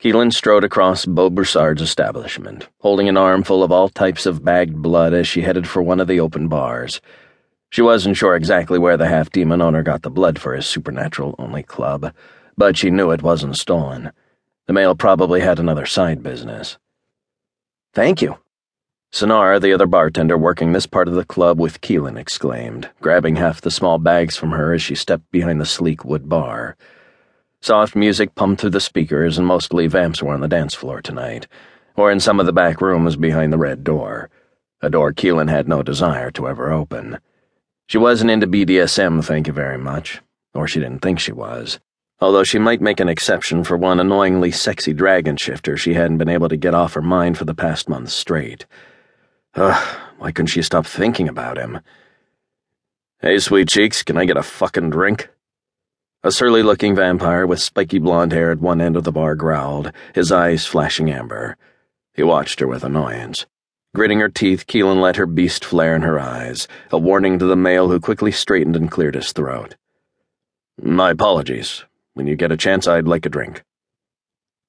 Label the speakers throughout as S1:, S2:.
S1: Keelin strode across Beau Broussard's establishment, holding an armful of all types of bagged blood as she headed for one of the open bars. She wasn't sure exactly where the half demon owner got the blood for his supernatural only club, but she knew it wasn't stolen. The male probably had another side business.
S2: Thank you.
S1: Sonara, the other bartender working this part of the club with Keelin, exclaimed, grabbing half the small bags from her as she stepped behind the sleek wood bar. Soft music pumped through the speakers, and mostly vamps were on the dance floor tonight, or in some of the back rooms behind the red door, a door Keelin had no desire to ever open. She wasn't into BDSM, thank you very much, or she didn't think she was, although she might make an exception for one annoyingly sexy dragon shifter she hadn't been able to get off her mind for the past month straight. Ugh, why couldn't she stop thinking about him? Hey, sweet cheeks, can I get a fucking drink? A surly looking vampire with spiky blonde hair at one end of the bar growled, his eyes flashing amber. He watched her with annoyance. Gritting her teeth, Keelin let her beast flare in her eyes, a warning to the male who quickly straightened and cleared his throat. My apologies. When you get a chance, I'd like a drink.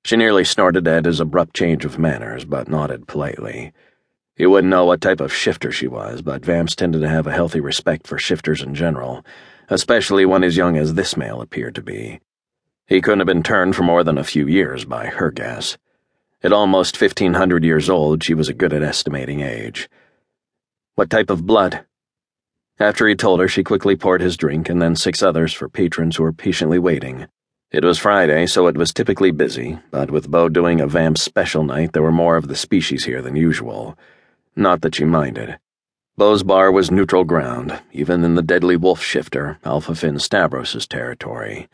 S1: She nearly snorted at his abrupt change of manners, but nodded politely. He wouldn't know what type of shifter she was, but vamps tended to have a healthy respect for shifters in general especially one as young as this male appeared to be. He couldn't have been turned for more than a few years by her guess. At almost 1500 years old, she was good at estimating age. What type of blood? After he told her, she quickly poured his drink and then six others for patrons who were patiently waiting. It was Friday, so it was typically busy, but with Beau doing a vamp special night, there were more of the species here than usual. Not that she minded. Beau's bar was neutral ground, even in the deadly wolf shifter, Alpha Finn Stavros' territory.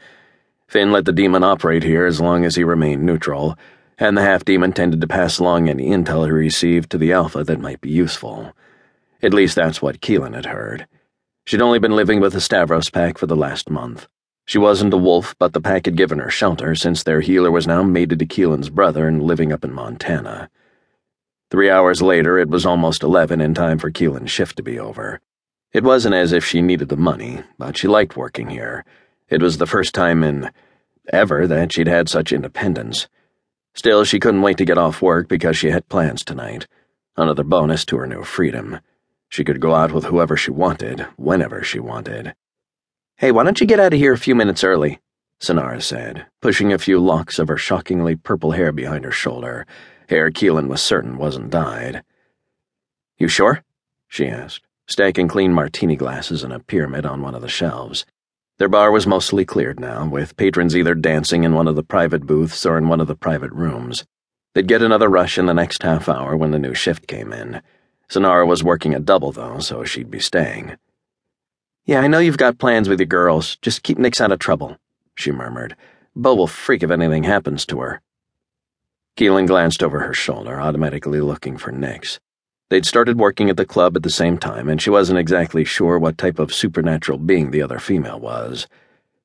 S1: Finn let the demon operate here as long as he remained neutral, and the half demon tended to pass along any intel he received to the Alpha that might be useful. At least that's what Keelin had heard. She'd only been living with the Stavros pack for the last month. She wasn't a wolf, but the pack had given her shelter since their healer was now mated to Keelin's brother and living up in Montana. Three hours later, it was almost eleven in time for Keelin's shift to be over. It wasn't as if she needed the money, but she liked working here. It was the first time in ever that she'd had such independence. Still, she couldn't wait to get off work because she had plans tonight. Another bonus to her new freedom. She could go out with whoever she wanted, whenever she wanted.
S2: Hey, why don't you get out of here a few minutes early? Sonara said, pushing a few locks of her shockingly purple hair behind her shoulder hair Keelin was certain wasn't dyed.
S1: You sure? she asked, stacking clean martini glasses in a pyramid on one of the shelves. Their bar was mostly cleared now, with patrons either dancing in one of the private booths or in one of the private rooms. They'd get another rush in the next half hour when the new shift came in. Sonara was working a double, though, so she'd be staying.
S2: Yeah, I know you've got plans with your girls. Just keep Nix out of trouble, she murmured. Beau will freak if anything happens to her.
S1: Keelin glanced over her shoulder, automatically looking for Nix. They'd started working at the club at the same time, and she wasn't exactly sure what type of supernatural being the other female was.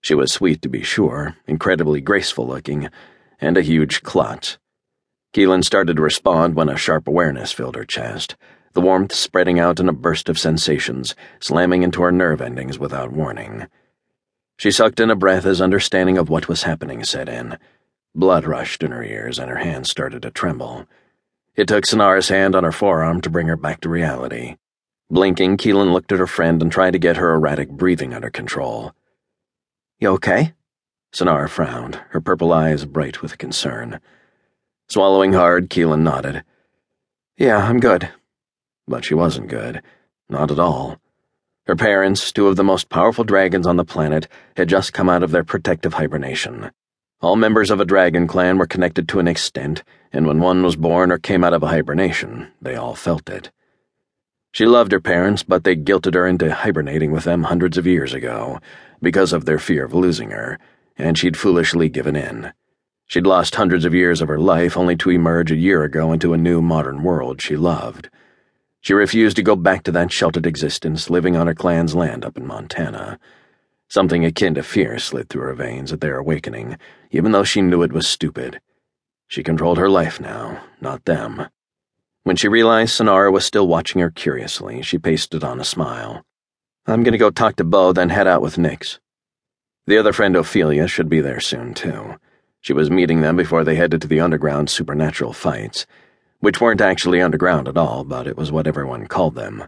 S1: She was sweet, to be sure, incredibly graceful looking, and a huge klutz. Keelin started to respond when a sharp awareness filled her chest, the warmth spreading out in a burst of sensations, slamming into her nerve endings without warning. She sucked in a breath as understanding of what was happening set in Blood rushed in her ears and her hands started to tremble. It took Sonara's hand on her forearm to bring her back to reality. Blinking, Keelin looked at her friend and tried to get her erratic breathing under control.
S2: You okay?
S1: Sonara frowned, her purple eyes bright with concern. Swallowing hard, Keelin nodded.
S2: Yeah, I'm good.
S1: But she wasn't good. Not at all. Her parents, two of the most powerful dragons on the planet, had just come out of their protective hibernation. All members of a dragon clan were connected to an extent, and when one was born or came out of a hibernation, they all felt it. She loved her parents, but they guilted her into hibernating with them hundreds of years ago, because of their fear of losing her, and she'd foolishly given in. She'd lost hundreds of years of her life only to emerge a year ago into a new modern world she loved. She refused to go back to that sheltered existence living on her clan's land up in Montana. Something akin to fear slid through her veins at their awakening, even though she knew it was stupid. She controlled her life now, not them. When she realized Sonara was still watching her curiously, she pasted on a smile. I'm gonna go talk to Beau, then head out with Nix. The other friend, Ophelia, should be there soon, too.
S2: She was meeting them before they headed to the underground supernatural fights, which weren't actually underground at all, but it was what everyone called them.